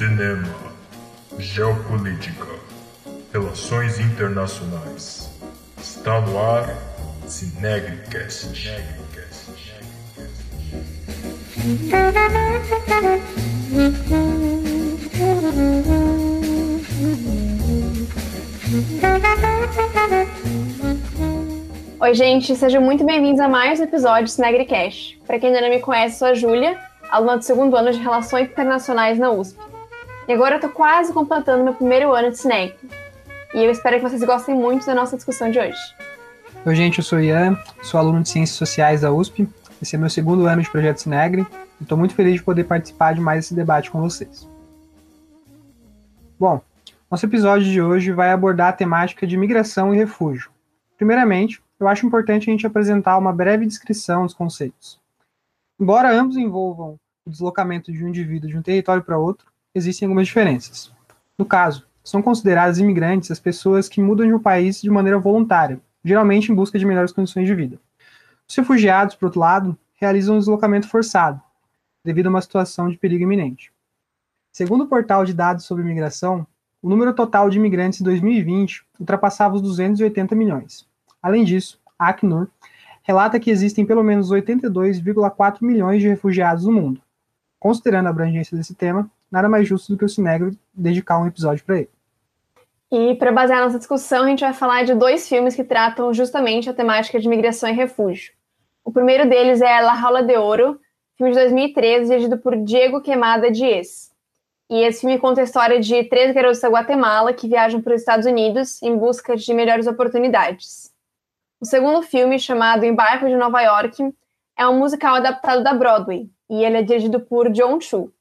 cinema, geopolítica, relações internacionais. Está no ar Cinegricast. Oi, gente, sejam muito bem-vindos a mais um episódio do Cinegricast. Para quem ainda não me conhece, sou a Júlia, aluna do segundo ano de Relações Internacionais na USP. E agora eu tô quase completando meu primeiro ano de Cinec. E eu espero que vocês gostem muito da nossa discussão de hoje. Oi, gente, eu sou Ian, sou aluno de Ciências Sociais da USP. Esse é meu segundo ano de Projeto Cinegre e estou muito feliz de poder participar de mais esse debate com vocês. Bom, nosso episódio de hoje vai abordar a temática de migração e refúgio. Primeiramente, eu acho importante a gente apresentar uma breve descrição dos conceitos. Embora ambos envolvam o deslocamento de um indivíduo de um território para outro, existem algumas diferenças. No caso, são consideradas imigrantes as pessoas que mudam de um país de maneira voluntária, geralmente em busca de melhores condições de vida. Os refugiados, por outro lado, realizam um deslocamento forçado, devido a uma situação de perigo iminente. Segundo o portal de dados sobre imigração, o número total de imigrantes em 2020 ultrapassava os 280 milhões. Além disso, a Acnur relata que existem pelo menos 82,4 milhões de refugiados no mundo. Considerando a abrangência desse tema, nada mais justo do que o Cinegro dedicar um episódio para ele. E para basear nossa discussão, a gente vai falar de dois filmes que tratam justamente a temática de migração e refúgio. O primeiro deles é La Rola de Ouro, filme de 2013, dirigido por Diego Queimada Diez. E esse filme conta a história de três garotos da Guatemala que viajam para os Estados Unidos em busca de melhores oportunidades. O segundo filme, chamado Embarco de Nova York, é um musical adaptado da Broadway e ele é dirigido por John Chu.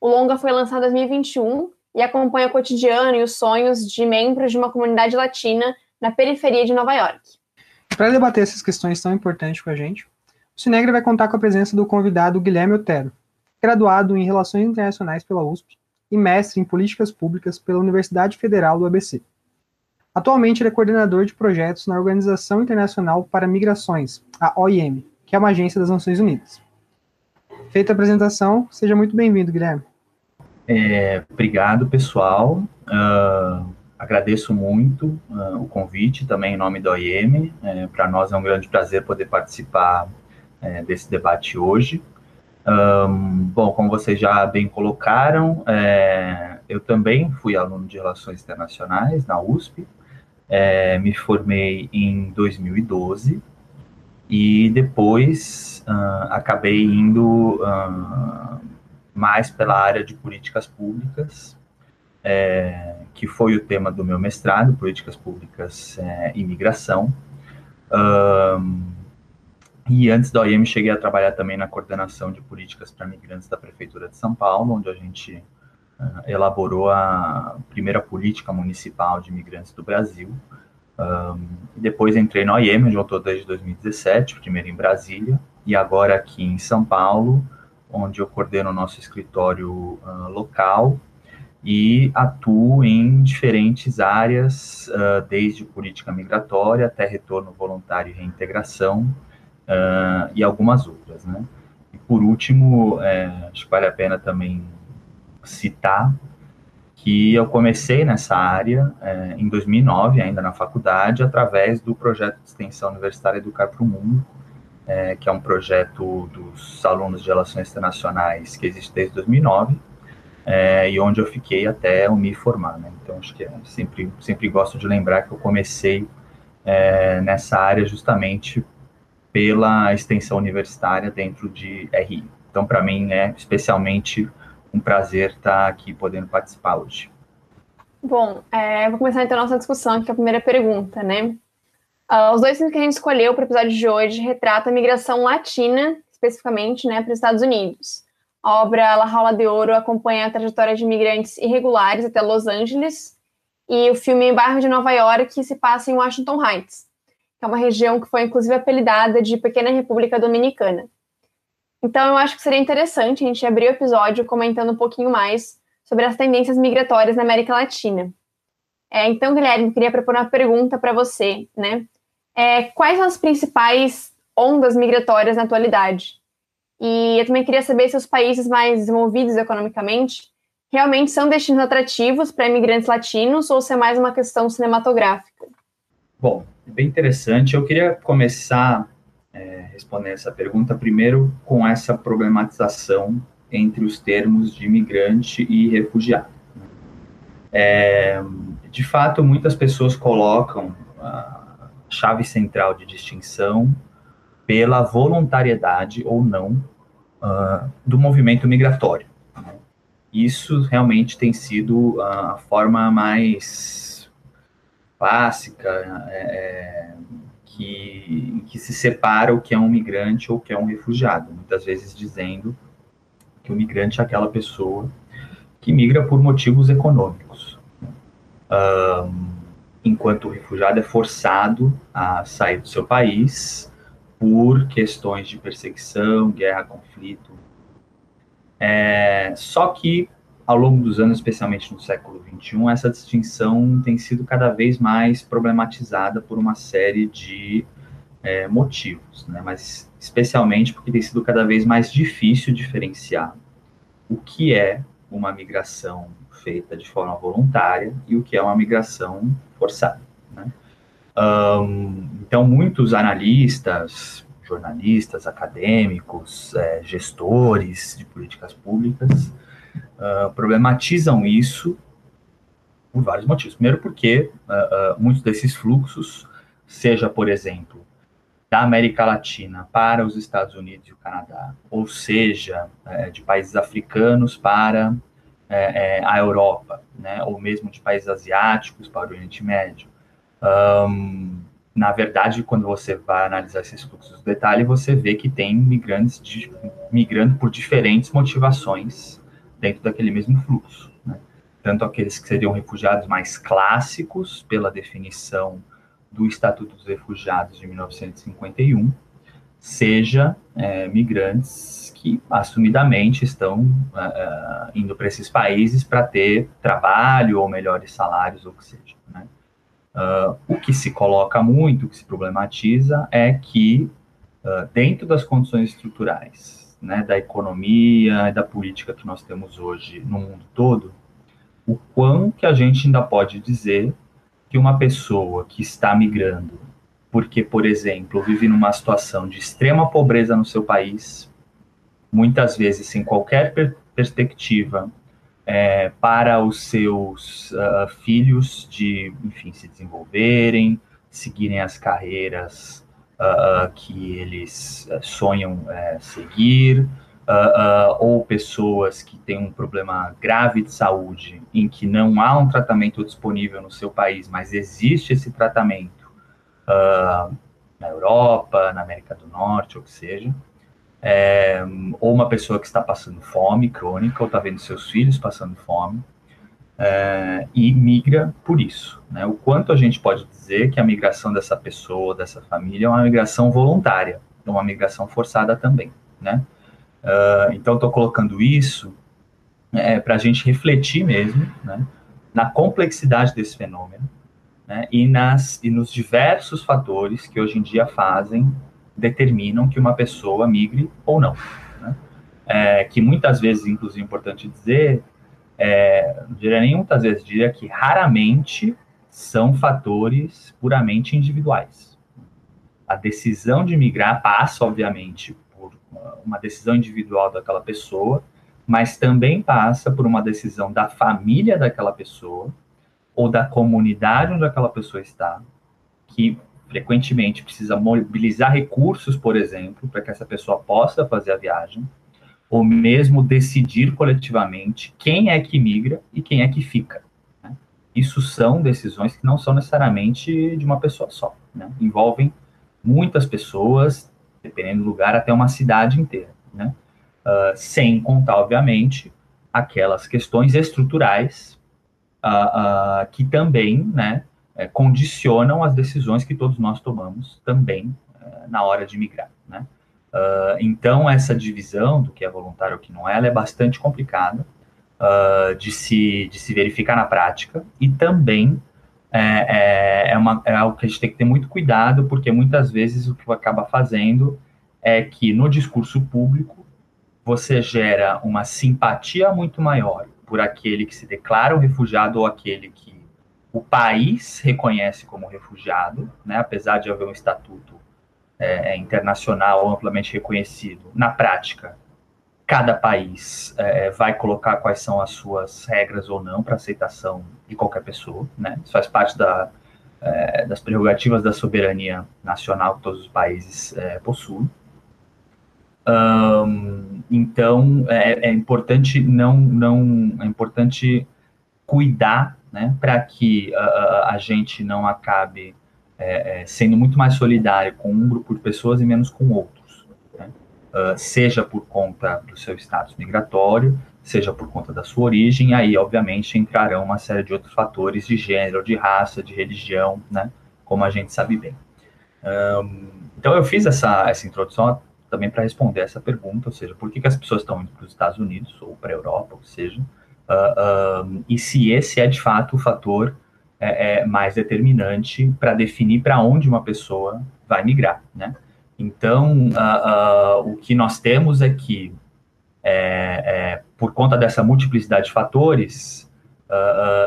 O longa foi lançado em 2021 e acompanha o cotidiano e os sonhos de membros de uma comunidade latina na periferia de Nova York. Para debater essas questões tão importantes com a gente, o Cinegra vai contar com a presença do convidado Guilherme Otero, graduado em Relações Internacionais pela USP e mestre em Políticas Públicas pela Universidade Federal do ABC. Atualmente, ele é coordenador de projetos na Organização Internacional para Migrações, a OIM, que é uma agência das Nações Unidas. Feita a apresentação, seja muito bem-vindo, Guilherme. É, obrigado, pessoal. Uh, agradeço muito uh, o convite, também em nome da OIM. É, Para nós é um grande prazer poder participar é, desse debate hoje. Um, bom, como vocês já bem colocaram, é, eu também fui aluno de Relações Internacionais na USP, é, me formei em 2012 e depois uh, acabei indo uh, mais pela área de políticas públicas, é, que foi o tema do meu mestrado, políticas públicas é, e migração. Um, e antes da OIM cheguei a trabalhar também na coordenação de políticas para migrantes da Prefeitura de São Paulo, onde a gente uh, elaborou a primeira política municipal de imigrantes do Brasil. Um, depois entrei na OIM, onde eu estou desde 2017, primeiro em Brasília, e agora aqui em São Paulo, onde eu coordeno o nosso escritório uh, local e atuo em diferentes áreas, uh, desde política migratória até retorno voluntário e reintegração, uh, e algumas outras, né? E por último, é, acho que vale a pena também citar que eu comecei nessa área é, em 2009, ainda na faculdade, através do projeto de extensão universitária Educar para o Mundo, é, que é um projeto dos alunos de Relações Internacionais que existe desde 2009, é, e onde eu fiquei até eu me formar. Né? Então, acho que sempre, sempre gosto de lembrar que eu comecei nessa área justamente pela extensão universitária dentro de RI. Então, para mim, é especialmente um prazer estar aqui podendo participar hoje. Bom, é, vou começar então a nossa discussão aqui com a primeira pergunta, né? Uh, os dois filmes que a gente escolheu para o episódio de hoje retratam a migração latina, especificamente, né, para os Estados Unidos. A obra La Rola de Ouro acompanha a trajetória de imigrantes irregulares até Los Angeles, e o filme Bairro de Nova York se passa em Washington Heights, que é uma região que foi inclusive apelidada de Pequena República Dominicana. Então, eu acho que seria interessante a gente abrir o episódio comentando um pouquinho mais sobre as tendências migratórias na América Latina. É, então, Guilherme, eu queria propor uma pergunta para você, né? É, quais são as principais ondas migratórias na atualidade? E eu também queria saber se os países mais desenvolvidos economicamente realmente são destinos atrativos para imigrantes latinos ou se é mais uma questão cinematográfica? Bom, bem interessante. Eu queria começar é, respondendo essa pergunta primeiro com essa problematização entre os termos de imigrante e refugiado. É, de fato, muitas pessoas colocam a chave central de distinção pela voluntariedade ou não uh, do movimento migratório. Isso realmente tem sido a forma mais clássica é, é, que, que se separa o que é um migrante ou o que é um refugiado, muitas vezes dizendo que o migrante é aquela pessoa que migra por motivos econômicos, um, enquanto o refugiado é forçado a sair do seu país por questões de perseguição, guerra, conflito, é, só que, ao longo dos anos, especialmente no século XXI, essa distinção tem sido cada vez mais problematizada por uma série de é, motivos, né? mas especialmente porque tem sido cada vez mais difícil diferenciar o que é uma migração feita de forma voluntária e o que é uma migração forçada. Né? Um, então, muitos analistas, jornalistas, acadêmicos, é, gestores de políticas públicas uh, problematizam isso por vários motivos. Primeiro, porque uh, uh, muitos desses fluxos, seja, por exemplo, da América Latina para os Estados Unidos e o Canadá, ou seja, é, de países africanos para é, é, a Europa, né, ou mesmo de países asiáticos para o Oriente Médio. Um, na verdade, quando você vai analisar esses fluxos no detalhe, você vê que tem migrantes de, migrando por diferentes motivações dentro daquele mesmo fluxo. Né? Tanto aqueles que seriam refugiados mais clássicos, pela definição do Estatuto dos Refugiados de 1951, seja é, migrantes que assumidamente estão uh, indo para esses países para ter trabalho ou melhores salários, ou o que seja. Né? Uh, o que se coloca muito, o que se problematiza, é que, uh, dentro das condições estruturais, né, da economia e da política que nós temos hoje no mundo todo, o quão que a gente ainda pode dizer que uma pessoa que está migrando, porque, por exemplo, vive numa situação de extrema pobreza no seu país, muitas vezes sem qualquer per perspectiva é, para os seus uh, filhos de, enfim, se desenvolverem, seguirem as carreiras uh, que eles sonham uh, seguir, ou pessoas que têm um problema grave de saúde em que não há um tratamento disponível no seu país, mas existe esse tratamento na Europa, na América do Norte, ou que seja é, ou uma pessoa que está passando fome crônica, ou está vendo seus filhos passando fome, é, e migra por isso. Né? O quanto a gente pode dizer que a migração dessa pessoa, dessa família, é uma migração voluntária, uma migração forçada também. Né? Uh, então, estou colocando isso é, para a gente refletir mesmo né, na complexidade desse fenômeno né, e, nas, e nos diversos fatores que hoje em dia fazem determinam que uma pessoa migre ou não. Né? É, que muitas vezes, inclusive, é importante dizer, é, não diria nem muitas vezes, diria que raramente são fatores puramente individuais. A decisão de migrar passa, obviamente, por uma decisão individual daquela pessoa, mas também passa por uma decisão da família daquela pessoa ou da comunidade onde aquela pessoa está, que frequentemente precisa mobilizar recursos, por exemplo, para que essa pessoa possa fazer a viagem, ou mesmo decidir coletivamente quem é que migra e quem é que fica. Né? Isso são decisões que não são necessariamente de uma pessoa só, né? envolvem muitas pessoas, dependendo do lugar, até uma cidade inteira, né? Uh, sem contar, obviamente, aquelas questões estruturais uh, uh, que também, né, é, condicionam as decisões que todos nós tomamos também é, na hora de migrar, né? Uh, então, essa divisão do que é voluntário e o que não é, ela é bastante complicada uh, de, se, de se verificar na prática. E também é, é, é, uma, é algo que a gente tem que ter muito cuidado, porque muitas vezes o que acaba fazendo é que no discurso público você gera uma simpatia muito maior por aquele que se declara um refugiado ou aquele que o país reconhece como refugiado, né, apesar de haver um estatuto é, é internacional amplamente reconhecido, na prática, cada país é, vai colocar quais são as suas regras ou não para aceitação de qualquer pessoa, né? Isso faz parte da, é, das prerrogativas da soberania nacional que todos os países é, possuem. Então é, é, importante não não é importante cuidar né para que a, a, gente não acabe é, é, sendo muito mais solidário com um grupo de pessoas e menos com outros né? uh, seja por conta do seu status migratório seja por conta da sua origem aí obviamente entrarão uma série de outros fatores de gênero de raça de religião né como a gente sabe bem um, então eu fiz essa essa introdução também para responder essa pergunta, ou seja, por que, que as pessoas estão indo para os Estados Unidos ou para a Europa, ou seja, uh, uh, e se esse é de fato o fator é, é mais determinante para definir para onde uma pessoa vai migrar, né? Então, uh, o que nós temos é que, é, é, por conta dessa multiplicidade de fatores,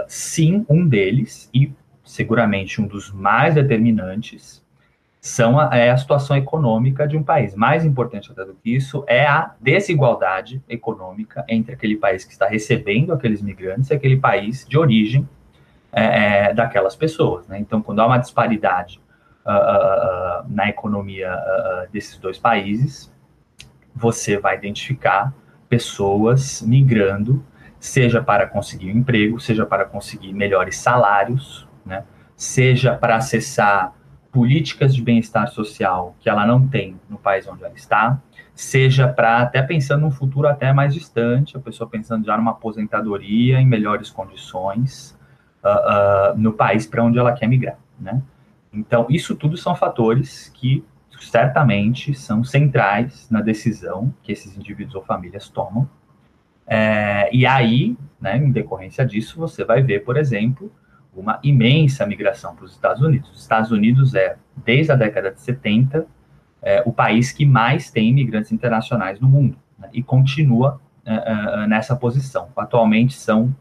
sim, um deles, e seguramente um dos mais determinantes, são a, é a situação econômica de um país. Mais importante até do que isso é a desigualdade econômica entre aquele país que está recebendo aqueles migrantes e aquele país de origem é, é, daquelas pessoas. Né? Então, quando há uma disparidade uh, uh, na economia uh, desses dois países, você vai identificar pessoas migrando, seja para conseguir um emprego, seja para conseguir melhores salários, né? seja para acessar políticas de bem-estar social que ela não tem no país onde ela está, seja para até pensando num futuro até mais distante, a pessoa pensando já numa aposentadoria em melhores condições uh, uh, no país para onde ela quer migrar, né? Então, isso tudo são fatores que certamente são centrais na decisão que esses indivíduos ou famílias tomam. É, e aí, né, em decorrência disso, você vai ver, por exemplo, uma imensa migração para os Estados Unidos. Os Estados Unidos é, desde a década de 70, é, o país que mais tem imigrantes internacionais no mundo né, e continua é, é nessa posição. Atualmente são,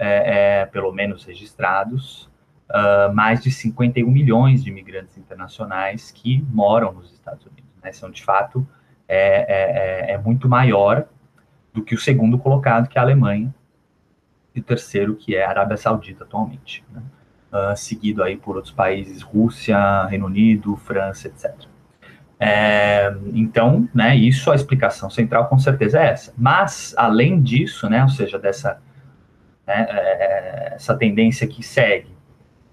é, é, pelo menos registrados, uh, mais de 51 milhões de imigrantes internacionais que moram nos Estados Unidos. Né, são, de fato, é, é muito maior do que o segundo colocado, que é a Alemanha, e o terceiro, que é a Arábia Saudita atualmente, né? uh, seguido aí por outros países, Rússia, Reino Unido, França, etc. É, então, né, isso a explicação central com certeza é essa. Mas, além disso, né, ou seja, dessa né, é, essa tendência que segue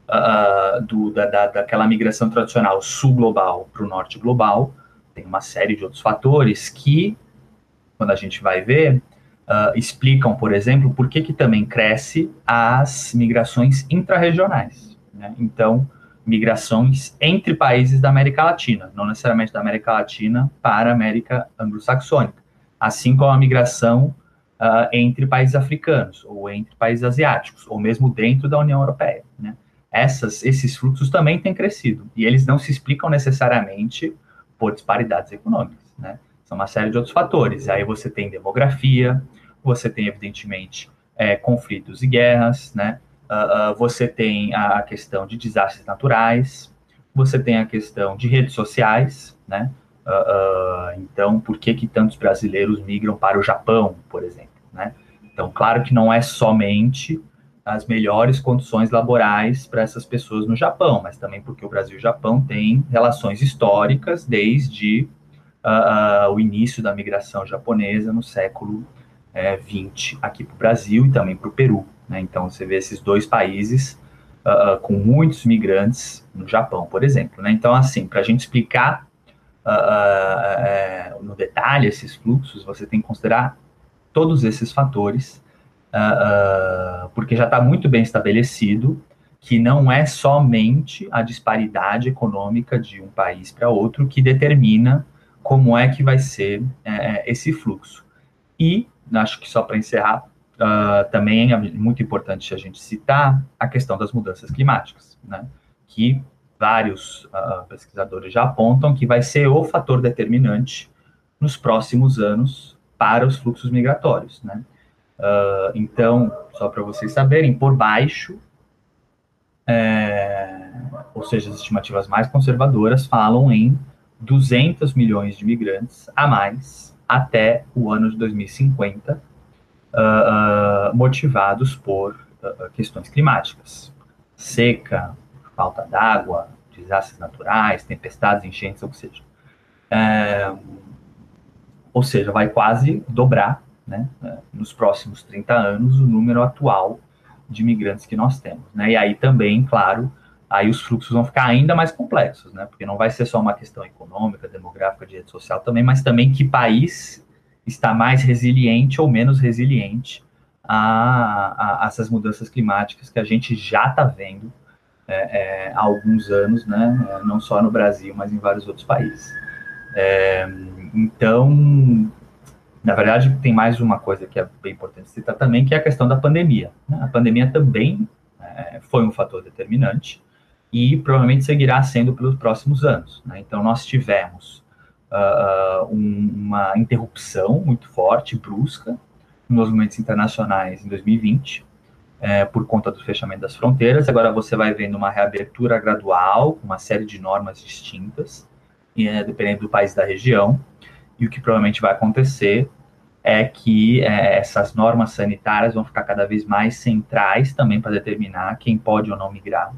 uh, do, da, da, daquela migração tradicional sul global para o norte global, tem uma série de outros fatores que, quando a gente vai ver, uh, explicam, por exemplo, por que, que também cresce as migrações intrarregionais. Né? Então, migrações entre países da América Latina, não necessariamente da América Latina para a América anglo-saxônica, assim como a migração uh, entre países africanos, ou entre países asiáticos, ou mesmo dentro da União Europeia. Né? Essas, esses fluxos também têm crescido, e eles não se explicam necessariamente por disparidades econômicas. Né? São uma série de outros fatores. Aí você tem demografia, você tem, evidentemente, é, conflitos e guerras, né? Uh, uh, você tem a questão de desastres naturais, você tem a questão de redes sociais, né? Uh, então, por que, que tantos brasileiros migram para o Japão, por exemplo, né? Então, claro que não é somente as melhores condições laborais para essas pessoas no Japão, mas também porque o Brasil e o Japão têm relações históricas desde o início da migração japonesa no século é, 20 aqui para o Brasil e também para o Peru. Né? Então, você vê esses dois países uh, com muitos migrantes no Japão, por exemplo. Né? Então, assim, para a gente explicar uh, uh, no detalhe esses fluxos, você tem que considerar todos esses fatores, porque já está muito bem estabelecido que não é somente a disparidade econômica de um país para outro que determina como é que vai ser é, esse fluxo. E acho que só para encerrar, uh, também é muito importante a gente citar a questão das mudanças climáticas, né? Que vários uh, pesquisadores já apontam que vai ser o fator determinante nos próximos anos para os fluxos migratórios, né? Uh, então, só para vocês saberem, por baixo, é, ou seja, as estimativas mais conservadoras falam em 200 milhões de imigrantes a mais até o ano de 2050, uh, uh, motivados por questões climáticas, seca, falta d'água, desastres naturais, tempestades, enchentes, ou seja. É, ou seja, vai quase dobrar, né, é, nos próximos 30 anos, o número atual de imigrantes que nós temos. Né? E aí também, claro, aí os fluxos vão ficar ainda mais complexos, né? porque não vai ser só uma questão econômica, demográfica, de rede social também, mas também que país está mais resiliente ou menos resiliente a, a, a essas mudanças climáticas que a gente já está vendo é, é, há alguns anos, né? É, não só no Brasil, mas em vários outros países. É, então, na verdade, tem mais uma coisa que é bem importante citar também, que é a questão da pandemia. Né? A pandemia também é, foi um fator determinante e provavelmente seguirá sendo pelos próximos anos. Né? Então, nós tivemos uh, um, uma interrupção muito forte, brusca, nos movimentos internacionais em 2020, é, por conta do fechamento das fronteiras. Agora você vai vendo uma reabertura gradual, uma série de normas distintas, e, é, dependendo do país da região. E o que provavelmente vai acontecer é que é, essas normas sanitárias vão ficar cada vez mais centrais também para determinar quem pode ou não migrar.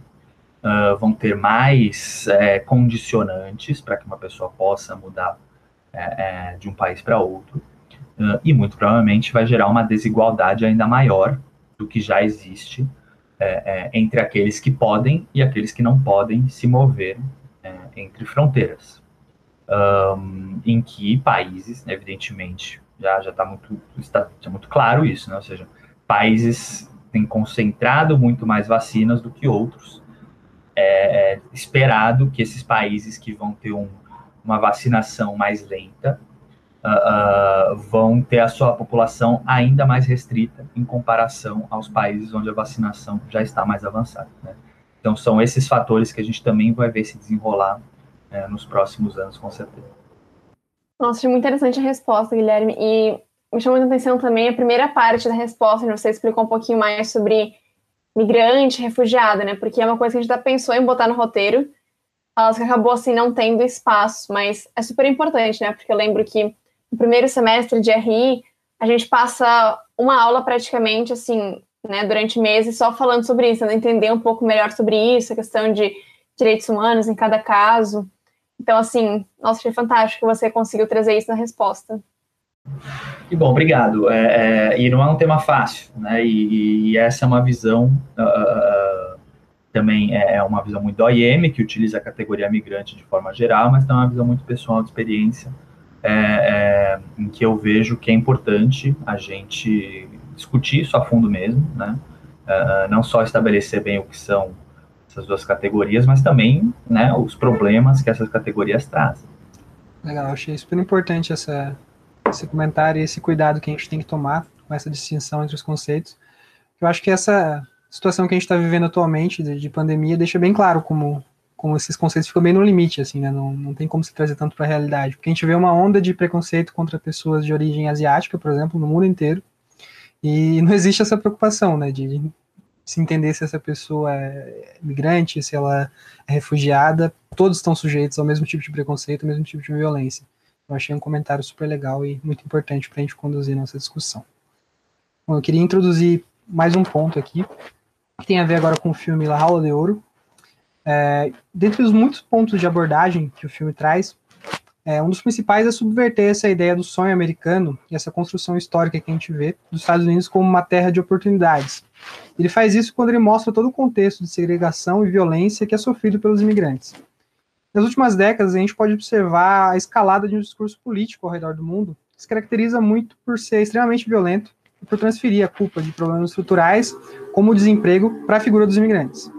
Uh, vão ter mais é, condicionantes para que uma pessoa possa mudar é, é de um país para outro. Uh, e muito provavelmente vai gerar uma desigualdade ainda maior do que já existe é, é, entre aqueles que podem e aqueles que não podem se mover é, entre fronteiras. Um, em que países, evidentemente, já já está muito está tá muito claro isso, né? Ou seja, países têm concentrado muito mais vacinas do que outros. É, é esperado que esses países que vão ter um, uma vacinação mais lenta uh, uh, vão ter a sua população ainda mais restrita em comparação aos países onde a vacinação já está mais avançada. Né? Então, são esses fatores que a gente também vai ver se desenrolar uh, nos próximos anos, com certeza. Nossa, achei muito interessante a resposta, Guilherme. E me chamou a atenção também a primeira parte da resposta, onde você explicou um pouquinho mais sobre migrante, refugiado, né? Porque é uma coisa que a gente já pensou em botar no roteiro, elas que acabou assim não tendo espaço, mas é super importante, né? Porque eu lembro que no primeiro semestre de RI, a gente passa uma aula praticamente, assim, né, durante meses só falando sobre isso, entender um pouco melhor sobre isso, a questão de direitos humanos em cada caso. Então, assim, nossa, achei fantástico que você conseguiu trazer isso na resposta. E bom, obrigado. É, é, e não é um tema fácil, né? E, e essa é uma visão uh, também é, é uma visão muito do OIM, que utiliza a categoria migrante de forma geral, mas também é uma visão muito pessoal de experiência é, é, em que eu vejo que é importante a gente discutir isso a fundo mesmo, né? Uh, não só estabelecer bem o que são essas duas categorias, mas também né, os problemas que essas categorias trazem. Legal, achei super importante essa, esse comentário e esse cuidado que a gente tem que tomar com essa distinção entre os conceitos. Eu acho que essa situação que a gente está vivendo atualmente de, de, pandemia deixa bem claro como como esses conceitos ficam bem no limite, assim, né? Não, não tem como se trazer tanto para a realidade. Porque a gente vê uma onda de preconceito contra pessoas de origem asiática, por exemplo, no mundo inteiro, e não existe essa preocupação, né? De se entender se essa pessoa é migrante, se ela é refugiada, todos estão sujeitos ao mesmo tipo de preconceito, ao mesmo tipo de violência. Eu achei um comentário super legal e muito importante para a gente conduzir nossa discussão. Bom, eu queria introduzir mais um ponto aqui, que tem a ver agora com o filme La Aula de Ouro, é, dentre os muitos pontos de abordagem que o filme traz, é, um dos principais é subverter essa ideia do sonho americano e essa construção histórica que a gente vê dos Estados Unidos como uma terra de oportunidades. Ele faz isso quando ele mostra todo o contexto de segregação e violência que é sofrido pelos imigrantes. Nas últimas décadas, a gente pode observar a escalada de um discurso político ao redor do mundo, que se caracteriza muito por ser extremamente violento e por transferir a culpa de problemas estruturais, como o desemprego, para a figura dos imigrantes.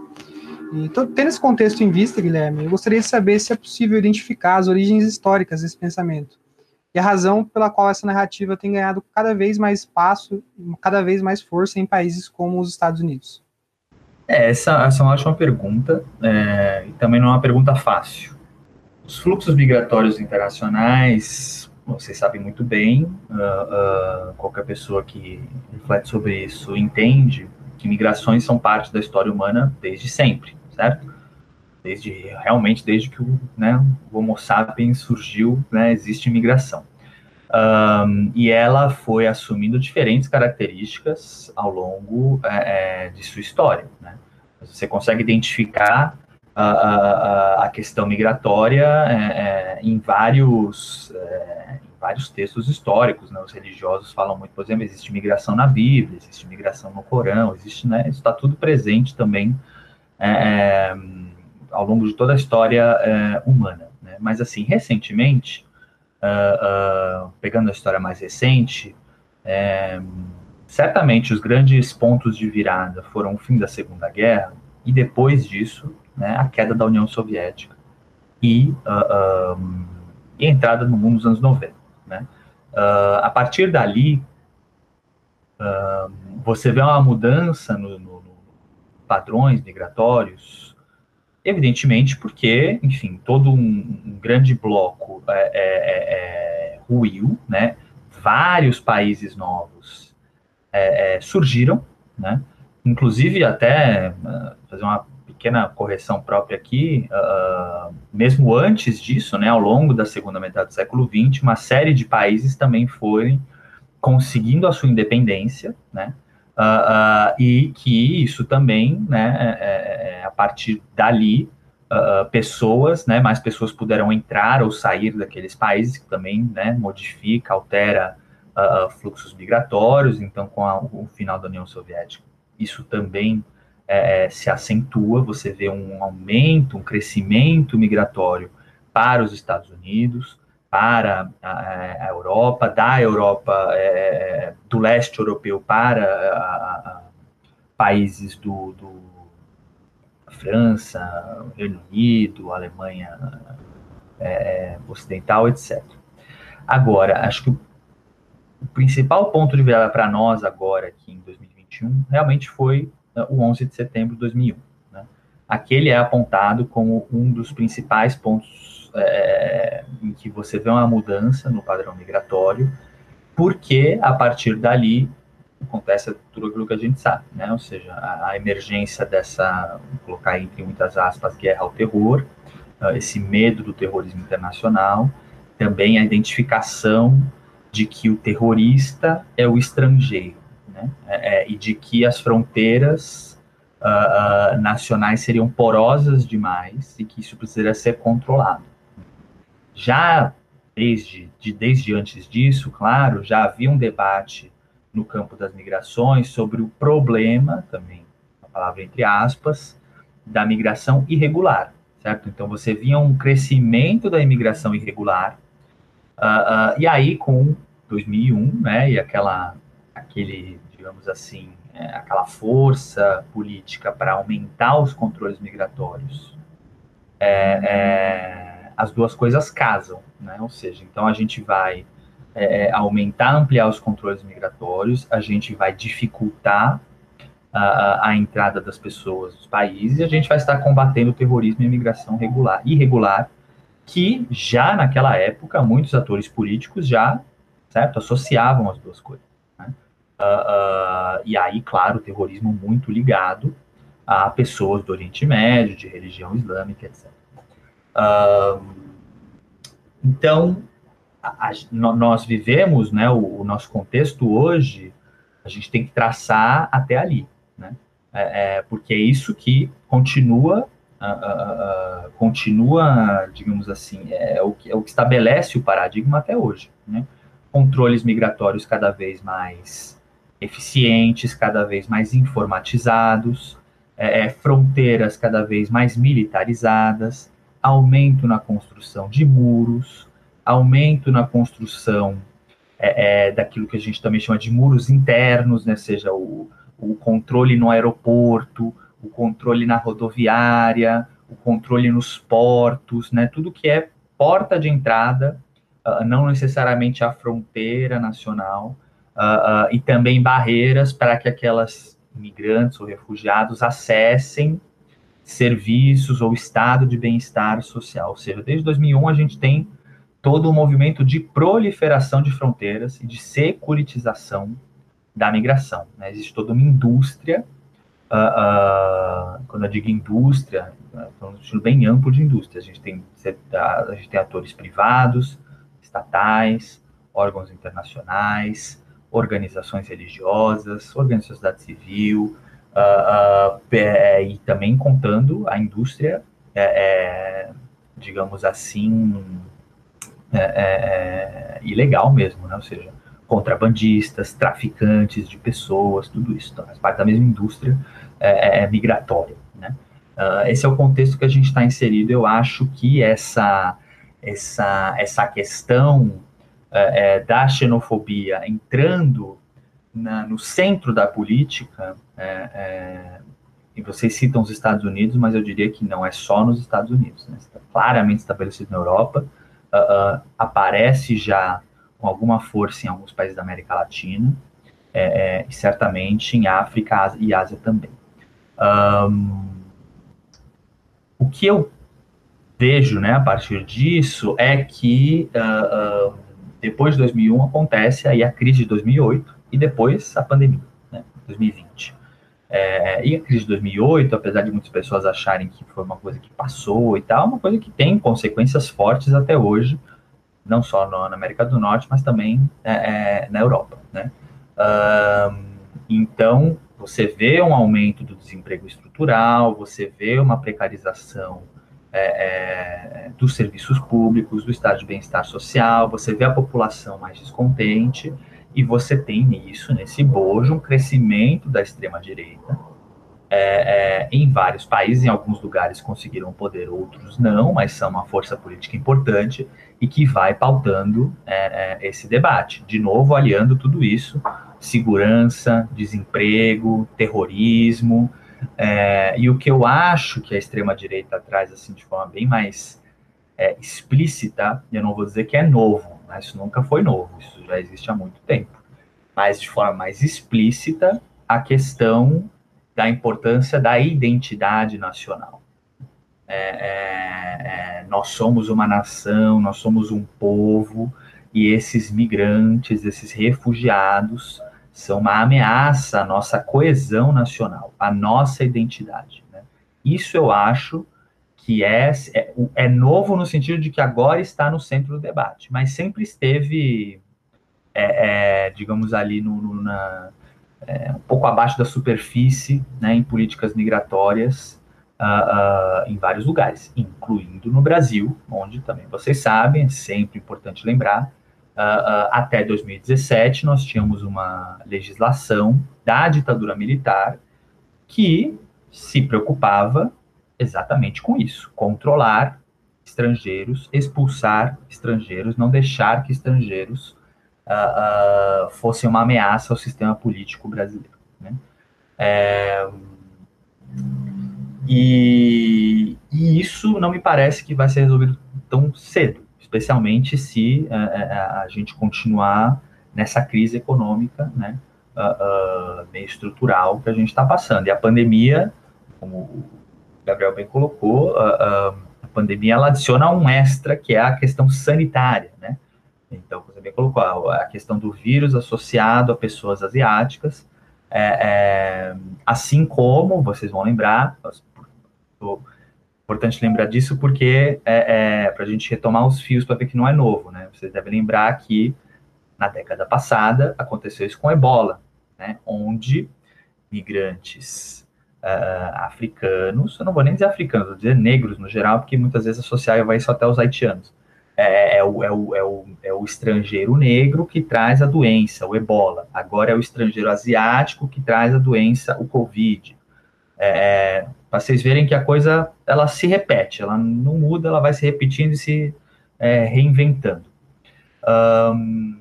E tendo esse contexto em vista, Guilherme, eu gostaria de saber se é possível identificar as origens históricas desse pensamento e a razão pela qual essa narrativa tem ganhado cada vez mais espaço, cada vez mais força em países como os Estados Unidos. É, essa, essa é uma ótima pergunta é, e também não é uma pergunta fácil. Os fluxos migratórios internacionais vocês sabem muito bem, uh, uh, qualquer pessoa que reflete sobre isso entende que migrações são parte da história humana desde sempre, certo? Desde realmente desde que o, né, o Homo sapiens surgiu, né, existe migração. Um, e ela foi assumindo diferentes características ao longo é, é, de sua história. Né? Você consegue identificar a, a, a questão migratória é, é em vários é, em vários textos históricos. Né? Os religiosos falam muito, por exemplo, existe migração na Bíblia, existe migração no Corão, existe, né? Isso está tudo presente também é, ao longo de toda a história humana. Né? Mas assim, recentemente uh, uh, pegando a história mais recente, é, certamente os grandes pontos de virada foram o fim da Segunda Guerra e depois disso, né, a queda da União Soviética e, uh, e a entrada no mundo dos anos 90. Né? a partir dali, você vê uma mudança no, no padrões migratórios Evidentemente, porque, enfim, todo um, um grande bloco é, é, é, é ruiu, né? Vários países novos é, é, surgiram, né? Inclusive, até uh, fazer uma pequena correção própria aqui, uh, mesmo antes disso, né, ao longo da segunda metade do século XX, uma série de países também foram conseguindo a sua independência, né? Uh, uh, e que isso também, né, é, é, é a partir dali, uh, pessoas, né, mais pessoas puderam entrar ou sair daqueles países, que também, né, modifica, altera fluxos migratórios, então com a, o final da União Soviética, isso também é, se acentua, você vê um aumento, um crescimento migratório para os Estados Unidos, para a, Europa, da Europa, é, é, do leste europeu para a, países do, do França, Reino Unido, Alemanha é, Ocidental, etc. Agora, acho que o, o principal ponto de virada para nós agora, aqui em 2021, realmente foi uh, o 11 de setembro de 2001. Né? Aquele é apontado como um dos principais pontos é, em que você vê uma mudança no padrão migratório, porque a partir dali acontece tudo aquilo que a gente sabe, né? Ou seja, a, a emergência dessa, vou colocar entre muitas aspas, guerra ao terror, uh, esse medo do terrorismo internacional, também a identificação de que o terrorista é o estrangeiro, né? É, é, e de que as fronteiras uh, uh, nacionais seriam porosas demais e que isso precisaria ser controlado. Já desde, de, desde antes disso, claro, já havia um debate no campo das migrações sobre o problema, também, a palavra entre aspas, da migração irregular, certo? Então você via um crescimento da imigração irregular, uh, uh, e aí com 2001, né, e aquela, aquele, digamos assim, é, aquela força política para aumentar os controles migratórios, é, é as duas coisas casam, né? Ou seja, então a gente vai é, é, aumentar, ampliar os controles migratórios, a gente vai dificultar a, a, entrada das pessoas dos países e a gente vai estar combatendo o terrorismo e a imigração regular, irregular, que já naquela época muitos atores políticos já, certo, associavam as duas coisas. Uh, uh, e aí, claro, o terrorismo muito ligado a pessoas do Oriente Médio, de religião islâmica, etc. Uh, então, a, a, nós vivemos, né, o, o, nosso contexto hoje, a gente tem que traçar até ali, né? É, é porque é isso que continua, uh, uh, continua, digamos assim, é o, que, é o que estabelece o paradigma até hoje, né? Controles migratórios cada vez mais eficientes, cada vez mais informatizados, é, é fronteiras cada vez mais militarizadas, aumento na construção de muros, aumento na construção é, é, daquilo que a gente também chama de muros internos, né, seja o, o controle no aeroporto, o controle na rodoviária, o controle nos portos, né, tudo que é porta de entrada, uh, não necessariamente a fronteira nacional, uh, uh, e também barreiras para que aquelas imigrantes ou refugiados acessem serviços ou estado de bem-estar social. Ou seja, desde 2001 a gente tem todo o movimento de proliferação de fronteiras e de securitização da migração. Né? Existe toda uma indústria, uh, uh, quando eu digo indústria, é um estilo bem amplo de indústria. A gente tem, a gente tem atores privados, estatais, órgãos internacionais, organizações religiosas, organizações da sociedade civil, uh, e também contando a indústria, é, é, digamos assim, é, é, é, ilegal mesmo, né? ou seja, contrabandistas, traficantes de pessoas, tudo isso. Então, faz parte da mesma indústria é, migratória. Né? Uh, esse é o contexto que a gente está inserido. Eu acho que essa, essa, essa questão é, da xenofobia entrando na, no centro da política, é, é, e vocês citam os Estados Unidos, mas eu diria que não é só nos Estados Unidos. Né? Está claramente estabelecido na Europa, uh, uh, aparece já com alguma força em alguns países da América Latina, é, é, e certamente em África e Ásia também. Um, o que eu vejo né, a partir disso é que uh, depois de 2001 acontece aí a crise de 2008 e depois a pandemia, né, 2020. É, e a crise de 2008, apesar de muitas pessoas acharem que foi uma coisa que passou e tal, é uma coisa que tem consequências fortes até hoje, não só no, na América do Norte, mas também é, é, na Europa, né? Um, então, você vê um aumento do desemprego estrutural, você vê uma precarização é, é, dos serviços públicos, do estado de bem-estar social, você vê a população mais descontente, e você tem nisso, nesse bojo, um crescimento da extrema-direita é, é, em vários países, em alguns lugares conseguiram poder, outros não, mas são uma força política importante e que vai pautando é, é esse debate. De novo, aliando tudo isso, segurança, desemprego, terrorismo, é, e o que eu acho que a extrema-direita traz assim de forma bem mais é, explícita, eu não vou dizer que é novo, mas isso nunca foi novo, isso já existe há muito tempo. Mas de forma mais explícita, a questão da importância da identidade nacional. É, é, é, nós somos uma nação, nós somos um povo, e esses migrantes, esses refugiados, são uma ameaça à nossa coesão nacional, à nossa identidade. Né? Isso eu acho que é, é, é, novo no sentido de que agora está no centro do debate, mas sempre esteve, é, é, digamos, ali no, no na, é, um pouco abaixo da superfície né, em políticas migratórias uh, uh, em vários lugares, incluindo no Brasil, onde também vocês sabem, é sempre importante lembrar, uh, até 2017 nós tínhamos uma legislação da ditadura militar que se preocupava exatamente com isso: controlar estrangeiros, expulsar estrangeiros, não deixar que estrangeiros uh, uh, fossem uma ameaça ao sistema político brasileiro. Né? É, e, e, isso não me parece que vai ser resolvido tão cedo, especialmente se uh, a gente continuar nessa crise econômica, né, meio estrutural que a gente está passando. E a pandemia, como Gabriel bem colocou, a, a, a, pandemia ela adiciona um extra, que é a questão sanitária, né? Então, você bem colocou, a, a questão do vírus associado a pessoas asiáticas, é, é, assim como, vocês vão lembrar, é importante lembrar disso porque é, é para a gente retomar os fios para ver que não é novo, né? Vocês devem lembrar que na década passada aconteceu isso com ebola, né? Onde migrantes uh, africanos, eu não vou nem dizer africanos, vou dizer negros no geral, porque muitas vezes associar vai isso até os haitianos. É, é, o, é, o, é, o, é o estrangeiro negro que traz a doença, o ebola. Agora é o estrangeiro asiático que traz a doença, o covid. É, para vocês verem que a coisa ela se repete, ela não muda, ela vai se repetindo e se é, reinventando. Um,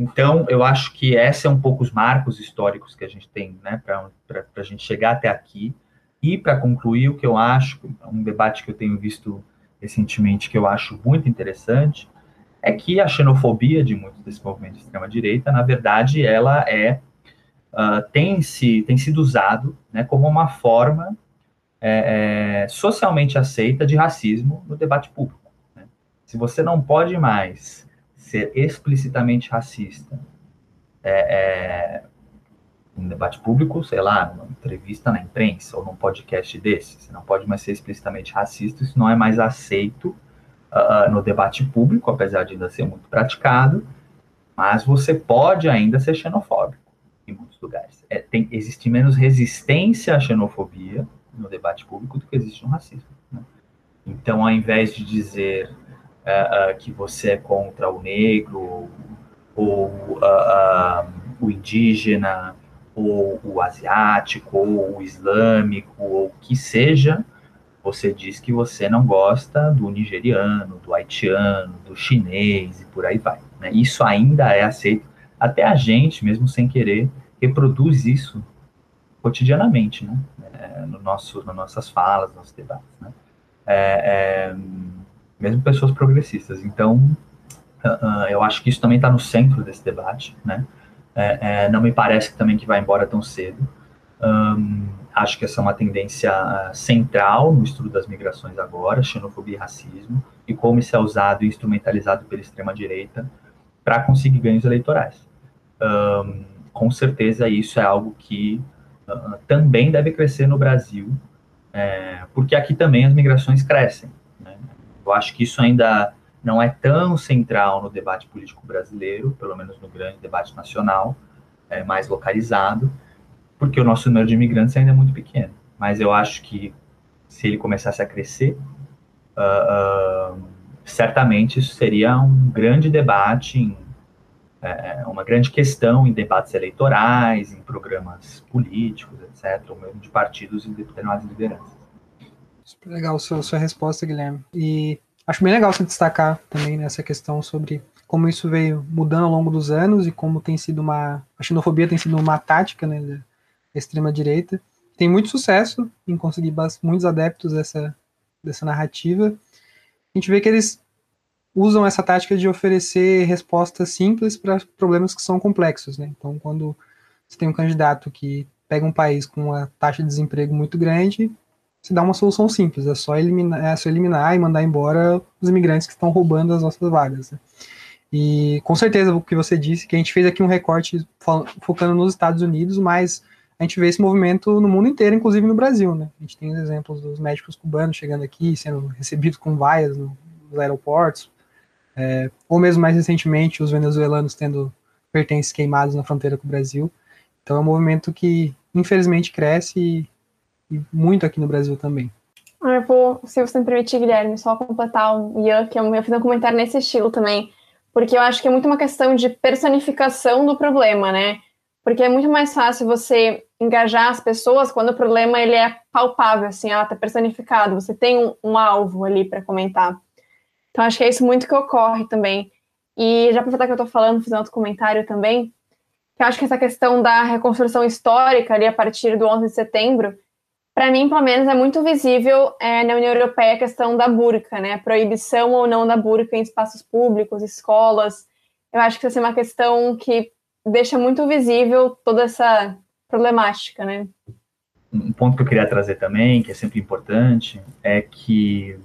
então, eu acho que esses são é um pouco os marcos históricos que a gente tem, né, para a gente chegar até aqui. E para concluir, o que eu acho, um debate que eu tenho visto recentemente, que eu acho muito interessante, é que a xenofobia de muitos desses movimentos de extrema-direita, na verdade, ela é uh, tem, se, tem sido usado né, como uma forma é, é, socialmente aceita de racismo no debate público. Né? Se você não pode mais ser explicitamente racista é, é, em debate público, sei lá, numa entrevista na imprensa ou num podcast desse, você não pode mais ser explicitamente racista, isso não é mais aceito uh, no debate público, apesar de ainda ser muito praticado, mas você pode ainda ser xenofóbico em muitos lugares. É, tem, existe menos resistência à xenofobia no debate público do que existe no racismo. Né? Então, ao invés de dizer uh, uh, que você é contra o negro ou o indígena, ou o asiático, ou o islâmico, ou o que seja, você diz que você não gosta do nigeriano, do haitiano, do chinês e por aí vai. Né? Isso ainda é aceito. Até a gente, mesmo sem querer, reproduz isso cotidianamente, né? É, no nosso, nas nossas falas, nos nossos debates. Né? É, é, mesmo pessoas progressistas. Então, uh, uh, eu acho que isso também está no centro desse debate. Né? É, é, não me parece também que vai embora tão cedo. Um, acho que essa é uma tendência ah, central no estudo das migrações agora, xenofobia e racismo, e como isso é usado e instrumentalizado pela extrema-direita para conseguir ganhos eleitorais. Um, com certeza isso é algo que uh, também deve crescer no Brasil, é, porque aqui também as migrações crescem. Eu acho que isso ainda não é tão central no debate político brasileiro, pelo menos no grande debate nacional, é mais localizado, porque o nosso número de imigrantes ainda é muito pequeno. Mas eu acho que se ele começasse a crescer, uh, uh, certamente isso seria um grande debate, em, é, uma grande questão em debates eleitorais, em programas políticos, etc., ou mesmo de partidos e determinadas lideranças. Super legal sua, sua resposta, Guilherme. E Acho bem legal você destacar também nessa questão sobre como isso veio mudando ao longo dos anos e como tem sido uma. A xenofobia tem sido uma tática né, da extrema-direita. Tem muito sucesso em conseguir muitos adeptos dessa, dessa narrativa. A gente vê que eles usam essa tática de oferecer respostas simples para problemas que são complexos. Né? Então, quando você tem um candidato que pega um país com uma taxa de desemprego muito grande, se dá uma solução simples, é só eliminar, é só eliminar e mandar embora os imigrantes que estão roubando as nossas vagas. Né? E com certeza o que você disse, que a gente fez aqui um recorte focando nos Estados Unidos, mas a gente vê esse movimento no mundo inteiro, inclusive no Brasil, né? A gente tem os exemplos dos médicos cubanos chegando aqui, sendo recebidos com vaias nos aeroportos, é, ou mesmo mais recentemente os venezuelanos tendo pertences queimados na fronteira com o Brasil. Então é um movimento que infelizmente cresce e e muito aqui no Brasil também. Ah, eu vou, se você me permitir, Guilherme, só completar o Ian, que eu, fiz um comentário nesse estilo também, porque eu acho que é muito uma questão de personificação do problema, né? Porque é muito mais fácil você engajar as pessoas quando o problema ele é palpável, assim, ela ah, tá personificado, você tem um, um alvo ali para comentar. Então acho que é isso muito que ocorre também. E já aproveitar que eu estou falando, fazer outro comentário também, que eu acho que essa questão da reconstrução histórica ali a partir do 11 de setembro, para mim, pelo menos, é muito visível é, na União Europeia a questão da burca, né? Proibição ou não da burca em espaços públicos, escolas. Eu acho que essa é uma questão que deixa muito visível toda essa problemática, né? Um ponto que eu queria trazer também, que é sempre importante, é que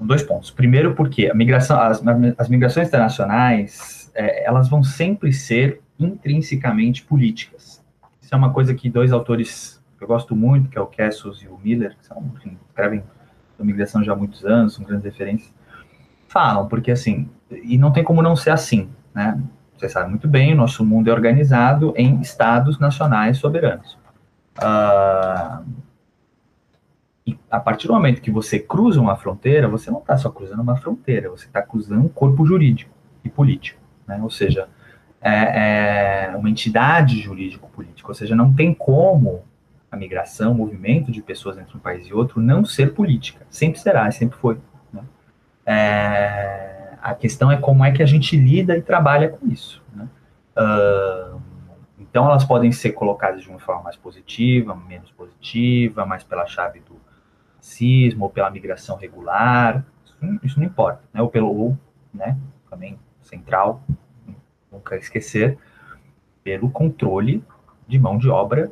dois pontos. Primeiro, porque a migração, as, as migrações internacionais, é, elas vão sempre ser intrinsecamente políticas. Isso é uma coisa que dois autores eu gosto muito, que é o Cassius e o Miller, que são, enfim, escrevem sobre migração já há muitos anos, são grandes referências, falam, porque assim, e não tem como não ser assim, né? Você sabe muito bem, o nosso mundo é organizado em estados nacionais soberanos. Uh, e a partir do momento que você cruza uma fronteira, você não está só cruzando uma fronteira, você está cruzando um corpo jurídico e político, né? Ou seja, é, é uma entidade jurídico-política, ou seja, não tem como a migração, o movimento de pessoas entre um país e outro não ser política. Sempre será, sempre foi. Né? É, a questão é como é que a gente lida e trabalha com isso. Né? Uh, então, elas podem ser colocadas de uma forma mais positiva, menos positiva, mais pela chave do racismo, ou pela migração regular, isso, isso não importa. Né? Ou pelo, ou, né, também central, nunca esquecer, pelo controle de mão de obra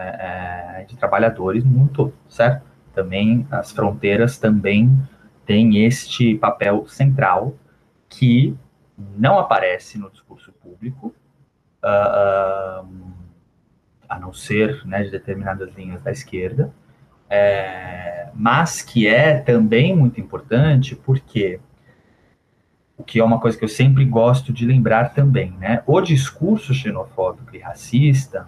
é, é, de trabalhadores no mundo todo, certo? Também as fronteiras também tem este papel central que não aparece no discurso público, uh, a não ser né, de determinadas linhas da esquerda, é, mas que é também muito importante porque o que é uma coisa que eu sempre gosto de lembrar também, né? O discurso xenofóbico e racista,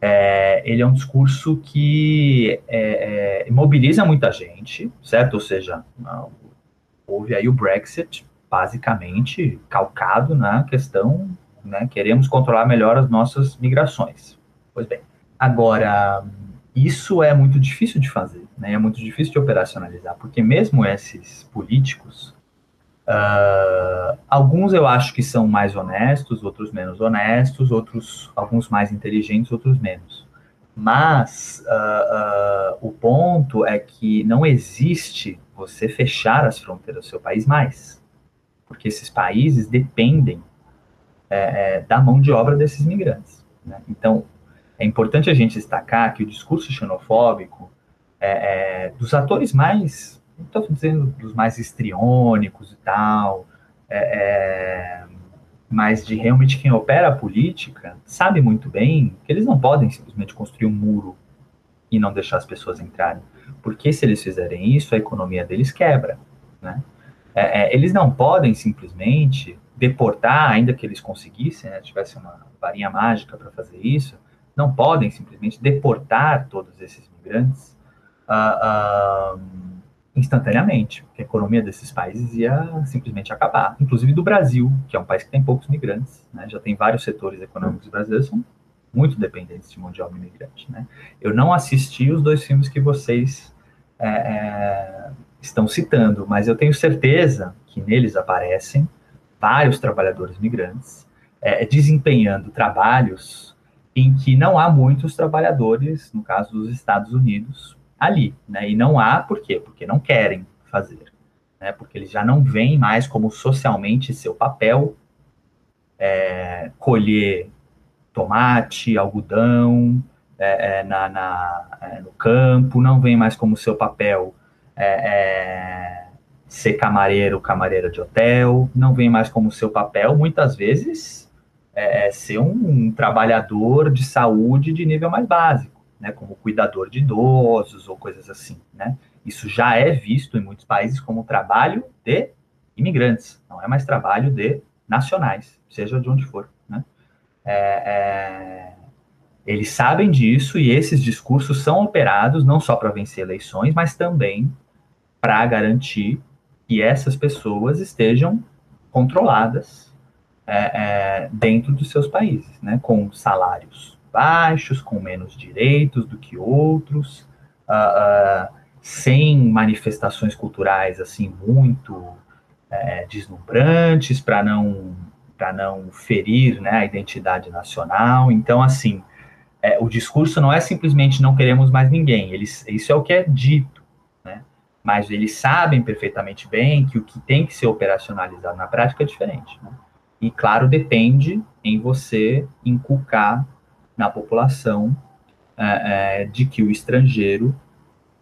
é, ele é um discurso que é, é, mobiliza muita gente, certo? Ou seja, houve aí o Brexit, basicamente calcado na questão, né? Queremos controlar melhor as nossas migrações. Pois bem, agora isso é muito difícil de fazer, né? É muito difícil de operacionalizar, porque mesmo esses políticos Uh, alguns eu acho que são mais honestos, outros menos honestos, outros alguns mais inteligentes, outros menos. Mas uh, uh, o ponto é que não existe você fechar as fronteiras do seu país mais, porque esses países dependem é, é, da mão de obra desses migrantes. Né? Então é importante a gente destacar que o discurso xenofóbico é, é dos atores mais estou dizendo dos mais histriônicos e tal, é, é, mas de realmente quem opera a política sabe muito bem que eles não podem simplesmente construir um muro e não deixar as pessoas entrarem, porque se eles fizerem isso, a economia deles quebra, né? É, é eles não podem simplesmente deportar, ainda que eles conseguissem, né, tivesse uma varinha mágica para fazer isso, não podem simplesmente deportar todos esses migrantes uh, uh, instantaneamente, porque a economia desses países ia simplesmente acabar, inclusive do Brasil, que é um país que tem poucos migrantes, né? já tem vários setores econômicos brasileiros são muito dependentes de mão de obra imigrante. Né? Eu não assisti os dois filmes que vocês é, é, estão citando, mas eu tenho certeza que neles aparecem vários trabalhadores migrantes é, desempenhando trabalhos em que não há muitos trabalhadores, no caso dos Estados Unidos, ali, né? E não há por quê? Porque não querem fazer, né? Porque eles já não veem mais como socialmente seu papel é, colher tomate, algodão é, é, na, na é, no campo, não vem mais como seu papel é, é, ser camareiro, camareira de hotel, não vem mais como seu papel, muitas vezes, ser um, um trabalhador de saúde de nível mais básico né, como cuidador de idosos ou coisas assim, né? Isso já é visto em muitos países como trabalho de imigrantes, não é mais trabalho de nacionais, seja de onde for, né? É, é, eles sabem disso e esses discursos são operados não só para vencer eleições, mas também para garantir que essas pessoas estejam controladas é, é dentro dos seus países, né, com salários baixos, com menos direitos do que outros, uh, uh, sem manifestações culturais assim muito é, deslumbrantes para não para não ferir né, a identidade nacional. Então, assim, é, o discurso não é simplesmente não queremos mais ninguém. Eles, isso é o que é dito, né? Mas eles sabem perfeitamente bem que o que tem que ser operacionalizado na prática é diferente. Né? E, claro, depende em você inculcar na população é, é, de que o estrangeiro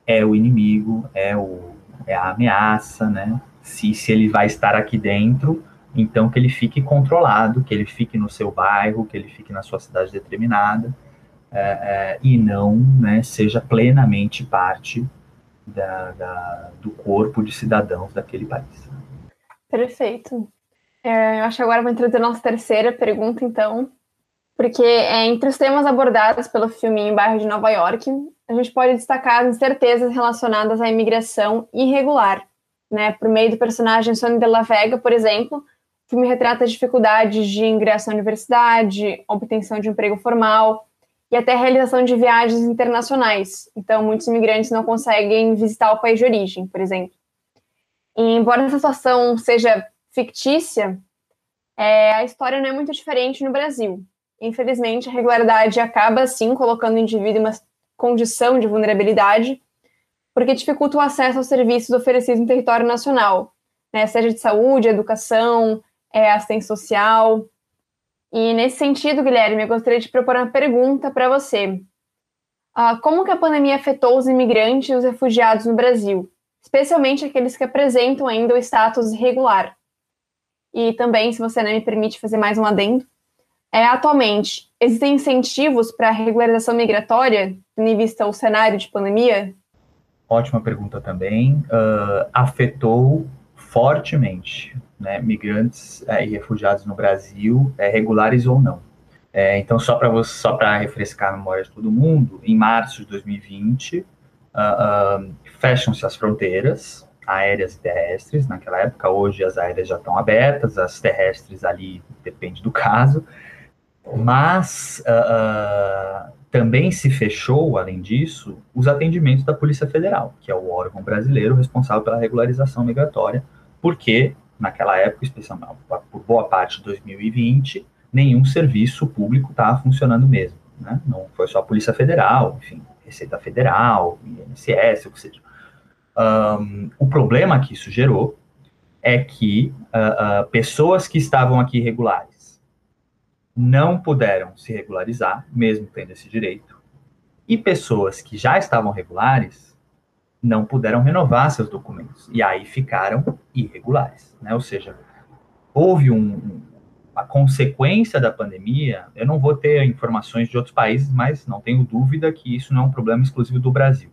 é o inimigo, é, o, é a ameaça, né? Se, se ele vai estar aqui dentro, então que ele fique controlado, que ele fique no seu bairro, que ele fique na sua cidade determinada, é, é, e não né, seja plenamente parte da, da, do corpo de cidadãos daquele país. Perfeito. É, eu acho que agora vou introduzir a nossa terceira pergunta, então, porque é, entre os temas abordados pelo filme Em Bairro de Nova York, a gente pode destacar as incertezas relacionadas à imigração irregular. Né? Por meio do personagem Sonny de la Vega, por exemplo, o filme retrata dificuldades de ingresso à universidade, obtenção de emprego formal e até realização de viagens internacionais. Então, muitos imigrantes não conseguem visitar o país de origem, por exemplo. E, embora essa situação seja fictícia, é, a história não é muito diferente no Brasil. Infelizmente, a regularidade acaba, sim, colocando o indivíduo em uma condição de vulnerabilidade, porque dificulta o acesso aos serviços oferecidos no território nacional, né, seja de saúde, educação, é, assistência social. E nesse sentido, Guilherme, eu gostaria de propor uma pergunta para você. Uh, como que a pandemia afetou os imigrantes e os refugiados no Brasil? especialmente aqueles que apresentam ainda o status irregular. E também, se você não me permite fazer mais um adendo, é, atualmente, existem incentivos para a regularização migratória, em vista o cenário de pandemia? Ótima pergunta também. Uh, afetou fortemente né, migrantes é, e refugiados no Brasil, é, regulares ou não. É, então, só para só para refrescar a memória de todo mundo, em março de 2020, uh, uh, fecham-se as fronteiras aéreas e terrestres. Naquela época, hoje as aéreas já estão abertas, as terrestres ali depende do caso. Mas uh, também se fechou, além disso, os atendimentos da Polícia Federal, que é o órgão brasileiro responsável pela regularização migratória, porque naquela época, especialmente por boa parte de 2020, nenhum serviço público estava funcionando mesmo. Né? Não foi só a Polícia Federal, enfim, Receita Federal, INSS, o que seja. Um, o problema que isso gerou é que uh, uh, pessoas que estavam aqui irregulares não puderam se regularizar, mesmo tendo esse direito, e pessoas que já estavam regulares não puderam renovar seus documentos, e aí ficaram irregulares, né? Ou seja, houve um, a consequência da pandemia, eu não vou ter informações de outros países, mas não tenho dúvida que isso não é um problema exclusivo do Brasil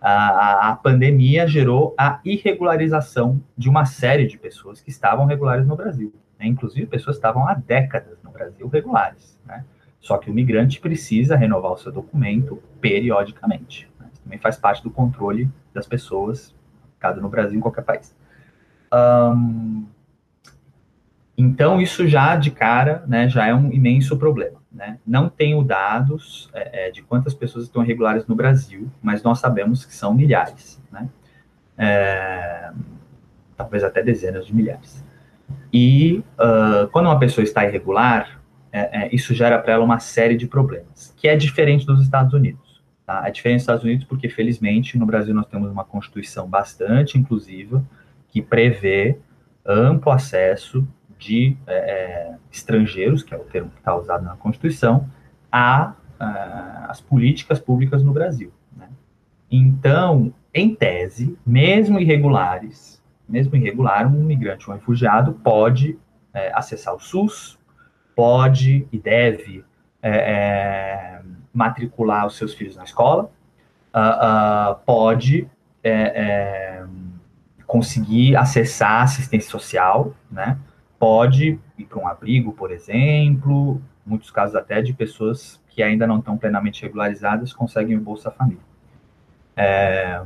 a, a, pandemia gerou a irregularização de uma série de pessoas que estavam regulares no Brasil. Né? Inclusive, pessoas estavam há décadas no Brasil regulares. Né? Só que o migrante precisa renovar o seu documento periodicamente. Né? Isso também faz parte do controle das pessoas, cada no Brasil em qualquer país. Um, então, isso já de cara né, já é um imenso problema. Né? Não tenho dados é, é, de quantas pessoas estão irregulares no Brasil, mas nós sabemos que são milhares, né? É, talvez até dezenas de milhares. E uh, quando uma pessoa está irregular, é, é, isso gera para ela uma série de problemas, que é diferente dos Estados Unidos. Tá? É diferente dos Estados Unidos porque, felizmente, no Brasil nós temos uma Constituição bastante inclusiva, que prevê amplo acesso de é, é, estrangeiros, que é o termo que está usado na Constituição, a, a, as políticas públicas no Brasil. Né? Então, em tese, mesmo irregulares, mesmo irregular, um migrante, um refugiado pode é, acessar o SUS, pode e deve é, é, matricular os seus filhos na escola, uh, uh, pode é, conseguir acessar assistência social, né? pode ir para um abrigo, por exemplo, muitos casos até de pessoas que ainda não estão plenamente regularizadas conseguem o Bolsa Família. É,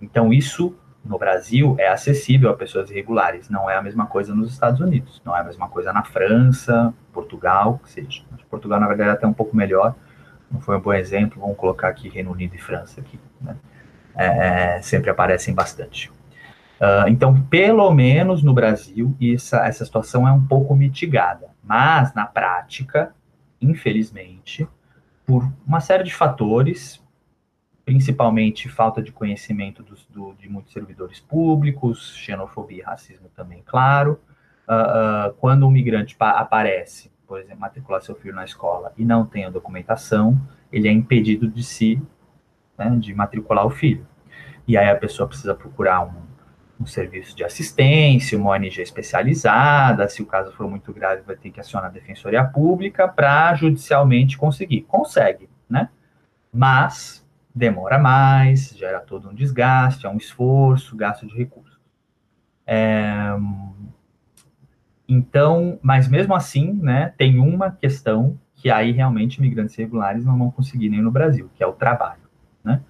então, isso no Brasil é acessível a pessoas irregulares, não é a mesma coisa nos Estados Unidos, não é a mesma coisa na França, Portugal, que seja. Portugal, na verdade, é até um pouco melhor, não foi um bom exemplo, vamos colocar aqui Reino Unido e França aqui, né? é, sempre aparecem bastante. Uh, então, pelo menos no Brasil, essa, essa situação é um pouco mitigada. Mas, na prática, infelizmente, por uma série de fatores, principalmente falta de conhecimento dos, do, de muitos servidores públicos, xenofobia e racismo também, claro. Uh, uh, quando um migrante aparece, por exemplo, matricular seu filho na escola e não tem a documentação, ele é impedido de se, né, de matricular o filho. E aí a pessoa precisa procurar um um serviço de assistência, uma ONG especializada, se o caso for muito grave, vai ter que acionar a Defensoria Pública para judicialmente conseguir. Consegue, né? Mas demora mais, gera todo um desgaste, é um esforço, gasto de recursos. É, então, mas mesmo assim, né, tem uma questão que aí realmente imigrantes irregulares não vão conseguir nem no Brasil, que é o trabalho, né?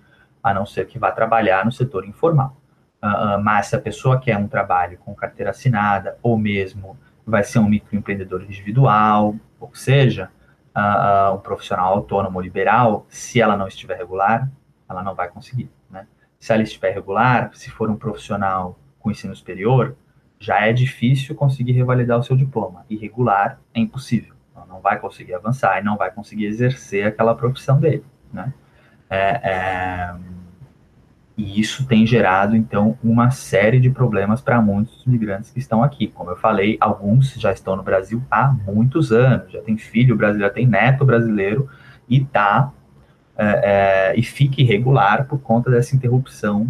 A não ser que vá trabalhar no setor informal. Uh, mas se a pessoa quer um trabalho com carteira assinada, ou mesmo vai ser um microempreendedor individual, ou seja, uh, um profissional autônomo liberal, se ela não estiver regular, ela não vai conseguir. Né? Se ela estiver regular, se for um profissional com ensino superior, já é difícil conseguir revalidar o seu diploma. Irregular é impossível. Ela não vai conseguir avançar e não vai conseguir exercer aquela profissão dele. Né? É, é e isso tem gerado, então, uma série de problemas para muitos imigrantes que estão aqui. Como eu falei, alguns já estão no Brasil há muitos anos, já tem filho brasileiro, já tem neto brasileiro, e tá é, é, e fica irregular por conta dessa interrupção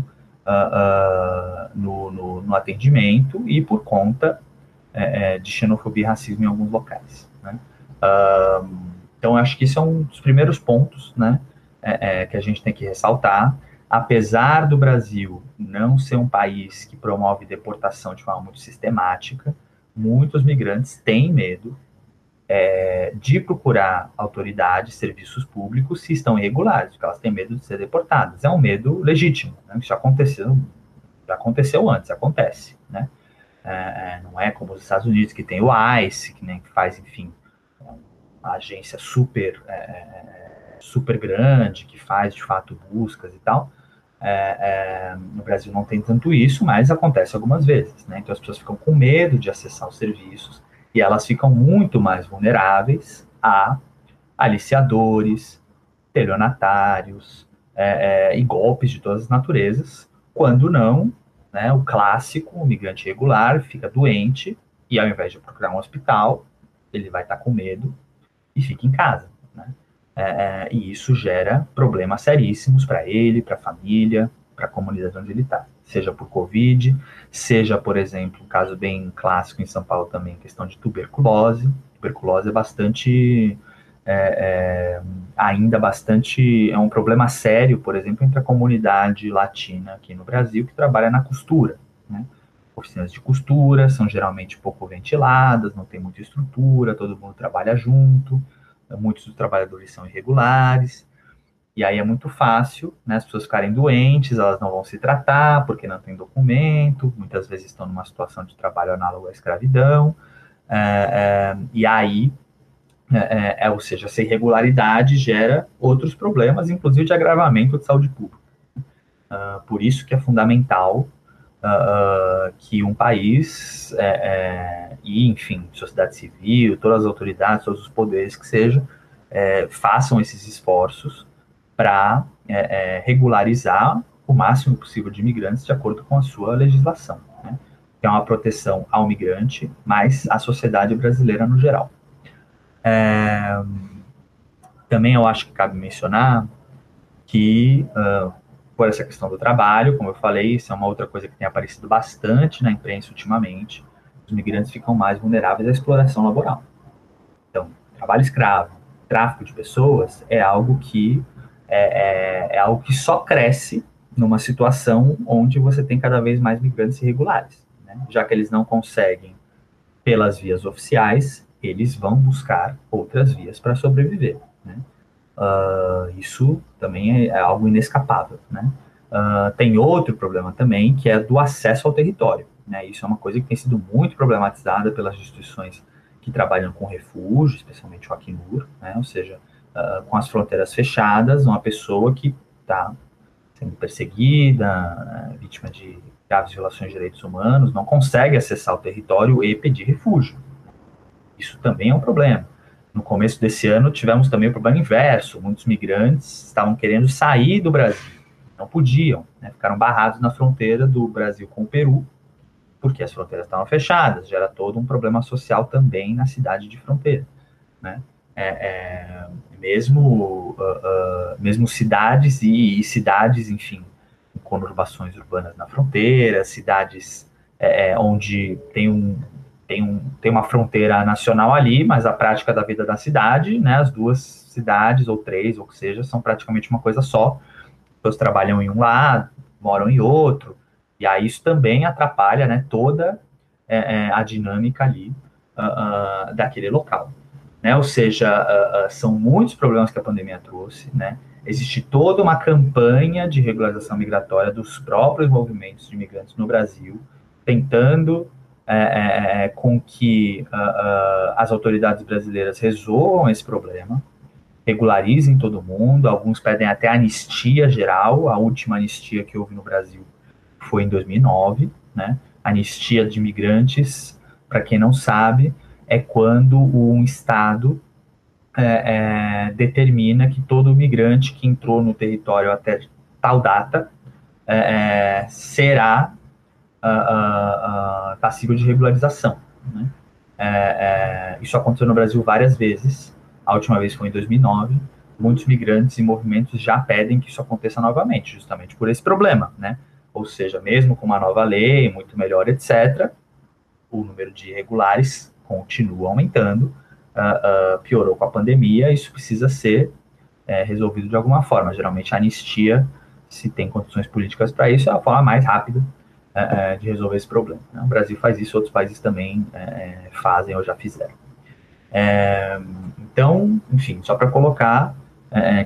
uh, no, no, no, atendimento e por conta é, é, de xenofobia e racismo em alguns locais. Né? Uh, então, acho que isso é um dos primeiros pontos né, que a gente tem que ressaltar. Apesar do Brasil não ser um país que promove deportação de forma muito sistemática, muitos migrantes têm medo é, de procurar autoridades, serviços públicos se estão irregulares, porque elas têm medo de ser deportadas. É um medo legítimo, né? Isso já aconteceu, já aconteceu antes, acontece, né? É, é não é como os Estados Unidos que tem o ICE, que, faz, enfim, uma agência super, é, é, super grande, que faz de fato buscas e tal. É, é, no Brasil não tem tanto isso, mas acontece algumas vezes, né? Então as pessoas ficam com medo de acessar os serviços e elas ficam muito mais vulneráveis a aliciadores, telionatários é, é, e golpes de todas as naturezas, quando não, né, o clássico, o migrante regular fica doente e ao invés de procurar um hospital, ele vai estar com medo e fica em casa. Né? É, é e isso gera problemas seríssimos para ele, para a família, para a comunidade onde ele está seja por Covid, seja, por exemplo, um caso bem clássico em São Paulo também, questão de tuberculose. Tuberculose é bastante, é, é, ainda bastante, é um problema sério, por exemplo, entre a comunidade latina aqui no Brasil, que trabalha na costura, né? Oficinas de costura são geralmente pouco ventiladas, não tem muita estrutura, todo mundo trabalha junto, muitos dos trabalhadores são irregulares, e aí é muito fácil, né, as pessoas ficarem doentes, elas não vão se tratar porque não tem documento, muitas vezes estão numa situação de trabalho análogo à escravidão, é, é, e aí, é, é, é ou seja, essa irregularidade gera outros problemas, inclusive de agravamento de saúde pública. Uh, por isso que é fundamental uh, uh, que um país, e enfim, sociedade civil, todas as autoridades, todos os poderes que sejam, façam esses esforços para é, é, regularizar o máximo possível de imigrantes de acordo com a sua legislação, né? é uma proteção ao migrante, mas à sociedade brasileira no geral. É, também eu acho que cabe mencionar que, uh, por essa questão do trabalho, como eu falei, isso é uma outra coisa que tem aparecido bastante na imprensa ultimamente, os migrantes ficam mais vulneráveis à exploração laboral. Então, trabalho escravo, tráfico de pessoas é algo que é, é, é algo que só cresce numa situação onde você tem cada vez mais migrantes irregulares. Né? Já que eles não conseguem pelas vias oficiais, eles vão buscar outras vias para sobreviver. Né? Uh, isso também é, é, algo inescapável. Né? Uh, tem outro problema também, que é do acesso ao território. Né? Isso é uma coisa que tem sido muito problematizada pelas instituições que trabalham com refúgio, especialmente o Acnur, né? ou seja, uh, com as fronteiras fechadas, uma pessoa que está sendo perseguida, uh, vítima de graves violações de direitos humanos, não consegue acessar o território e pedir refúgio. Isso também é um problema. No começo desse ano, tivemos também o problema inverso. Muitos migrantes estavam querendo sair do Brasil, não podiam, né? ficaram barrados na fronteira do Brasil com o Peru, porque as fronteiras estavam fechadas. Gera todo um problema social também na cidade de fronteira. Né? É, é, mesmo, uh, uh, mesmo cidades e, e, cidades, enfim, conurbações urbanas na fronteira, cidades é, é, onde tem, um, tem, um, tem uma fronteira nacional ali, mas a prática da vida da cidade, né, as duas cidades, ou três, ou que seja, são praticamente uma coisa só. Pessoas trabalham em um lado, moram em outro, e aí isso também atrapalha né, toda é, a dinâmica ali uh, daquele local né? Ou seja, uh, uh, são muitos problemas que a pandemia trouxe, né? Existe toda uma campanha de regularização migratória dos próprios movimentos de imigrantes no Brasil, tentando é, é, é com que uh, as autoridades brasileiras resolvam esse problema, regularizem todo mundo. Alguns pedem até anistia geral. A última anistia que houve no Brasil foi em 2009, né? Anistia de imigrantes, para quem não sabe, é quando um Estado é, é, determina que todo migrante que entrou no território até tal data é, é será uh, uh, uh, passível de regularização. Né? É, é, isso aconteceu no Brasil várias vezes. A última vez foi em 2009. Muitos migrantes e movimentos já pedem que isso aconteça novamente, justamente por esse problema, né? ou seja, mesmo com uma nova lei, muito melhor, etc., o número de irregulares continua aumentando, uh, uh, piorou com a pandemia, isso precisa ser é, resolvido de alguma forma. Geralmente, a anistia, se tem condições políticas para isso, é a forma mais rápida é, é, de resolver esse problema. Né? O Brasil faz isso, outros países também é, é, fazem ou já fizeram. É, então, enfim, só para colocar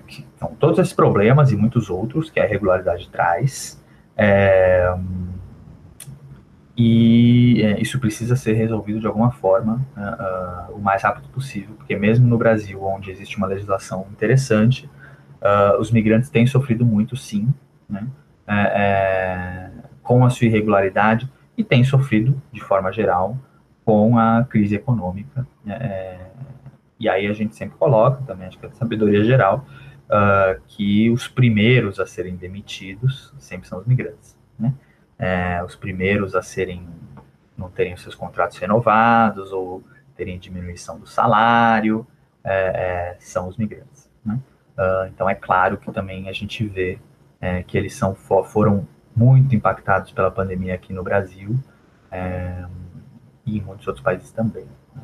que então, todos esses problemas e muitos outros que a irregularidade traz, e é, isso precisa ser resolvido de alguma forma uh, o mais rápido possível, porque mesmo no Brasil, onde existe uma legislação interessante, uh, os migrantes têm sofrido muito, sim, né, é, é, com a sua irregularidade e têm sofrido, de forma geral, com a crise econômica. Né, é, e aí a gente sempre coloca, também acho que é sabedoria geral, que os primeiros a serem demitidos sempre são os migrantes. Né? É, os primeiros a serem não terem seus contratos renovados ou terem diminuição do salário é, é, são os migrantes. Né? Uh, então é claro que também a gente vê é, que eles são foram muito impactados pela pandemia aqui no Brasil é, e em muitos outros países também. Né?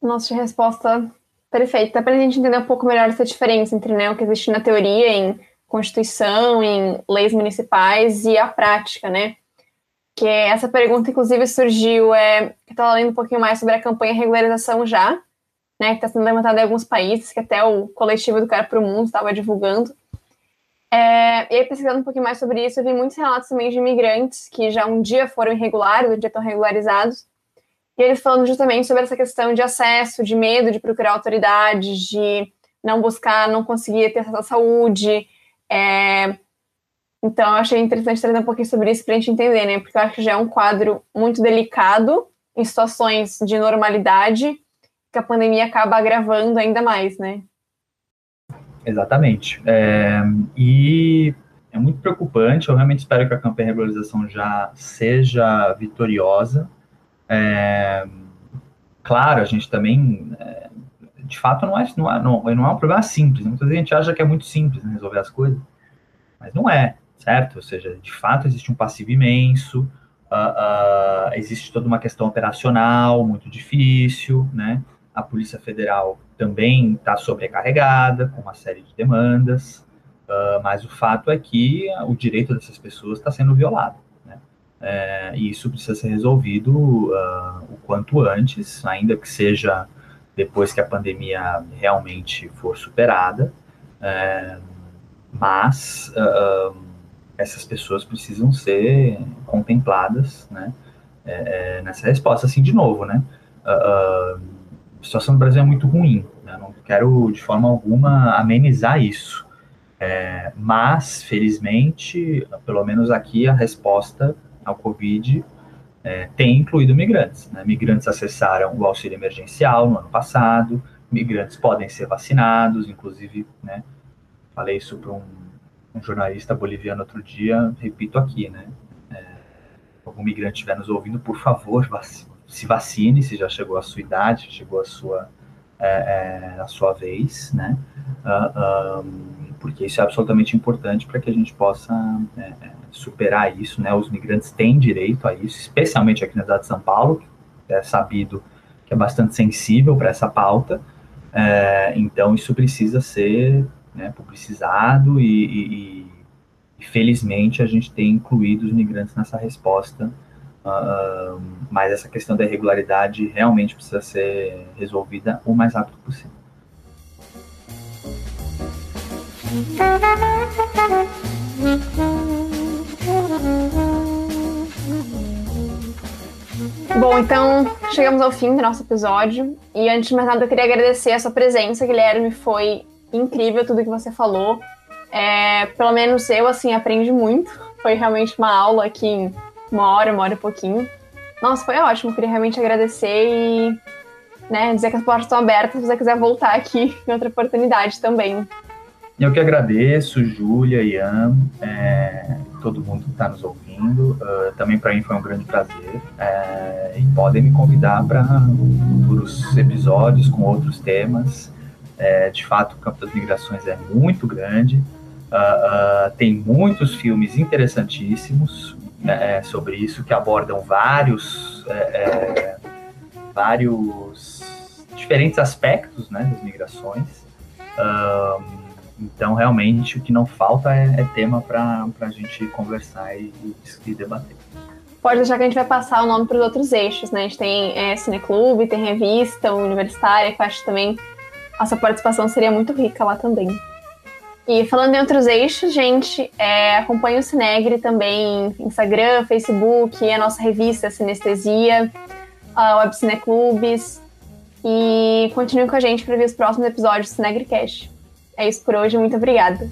Nossa resposta perfeita para a gente entender um pouco melhor essa diferença entre né, o que existe na teoria em Constituição, em leis municipais e a prática, né? Que essa pergunta, inclusive, surgiu, é, eu estava lendo um pouquinho mais sobre a campanha regularização já, né, que está sendo levantada em alguns países, que até o coletivo do Cara para o Mundo estava divulgando. É, e aí, pesquisando um pouquinho mais sobre isso, eu vi muitos relatos também de imigrantes que já um dia foram irregulares, um dia estão regularizados, e eles falando justamente sobre essa questão de acesso, de medo de procurar autoridades, de não buscar, não conseguir ter acesso à saúde, é, então, eu achei interessante trazer um pouquinho sobre isso para a gente entender, né? Porque eu acho que já é um quadro muito delicado em situações de normalidade que a pandemia acaba agravando ainda mais, né? Exatamente. É, e é muito preocupante. Eu realmente espero que a campanha de regularização já seja vitoriosa. É, claro, a gente também é, de fato não é, não é, não, não é um problema simples. Muitas vezes a gente acha que é muito simples né, resolver as coisas, mas não é, certo? Ou seja, de fato existe um passivo imenso, uh, uh, existe toda uma questão operacional muito difícil, né? A Polícia Federal também está sobrecarregada com uma série de demandas, uh, mas o fato é que o direito dessas pessoas está sendo violado. Né? É, e isso precisa ser resolvido o quanto antes, ainda que seja depois que a pandemia realmente for superada, é, mas uh, essas pessoas precisam ser contempladas, né, é, nessa resposta, assim, de novo, né, uh, a situação do Brasil é muito ruim, né, não quero de forma alguma amenizar isso, é, mas, felizmente, pelo menos aqui a resposta ao Covid é, tem incluído migrantes. Né? Migrantes acessaram o auxílio emergencial no ano passado, migrantes podem ser vacinados, inclusive, né, falei isso para um, um, jornalista boliviano outro dia, repito aqui, né, é, algum migrante estiver nos ouvindo, por favor, se vacine, se já chegou a sua idade, chegou a sua, é, é, a sua vez, né, uh, um, porque isso é absolutamente importante para que a gente possa é, é, superar isso, né? Os migrantes têm direito a isso, especialmente aqui na cidade de São Paulo, que é sabido que é bastante sensível para essa pauta. É, então, isso precisa ser né, publicizado e, e, e, felizmente, a gente tem incluído os migrantes nessa resposta. Uh, mas essa questão da irregularidade realmente precisa ser resolvida o mais rápido possível. Bom, então chegamos ao fim do nosso episódio. E antes de mais nada, eu queria agradecer a sua presença, Guilherme. Foi incrível tudo que você falou. É, pelo menos eu, assim, aprendi muito. Foi realmente uma aula aqui em uma hora, uma hora e pouquinho. Nossa, foi ótimo. Queria realmente agradecer e né, dizer que as portas estão abertas se você quiser voltar aqui em outra oportunidade também. Eu que agradeço, Júlia, Ian, é, todo mundo que está nos ouvindo. Uh, também para mim foi um grande prazer. É, e podem me convidar para futuros episódios com outros temas. É, de fato, o campo das migrações é muito grande. Uh, uh, tem muitos filmes interessantíssimos né, sobre isso que abordam vários é, é, vários diferentes aspectos né, das migrações. Uh, então, realmente, o que não falta é, é tema para a gente conversar e, e, debater. Pode deixar que a gente vai passar o nome para os outros eixos, né? A gente tem é, Cineclube, tem revista universitária, que eu acho também a sua participação seria muito rica lá também. E falando em outros eixos, gente, é, acompanhe o Cinegre também Instagram, Facebook, a nossa revista Sinestesia, a Web Cineclubes. E continue com a gente para ver os próximos episódios do Cinegrecast. É isso por hoje, muito obrigada.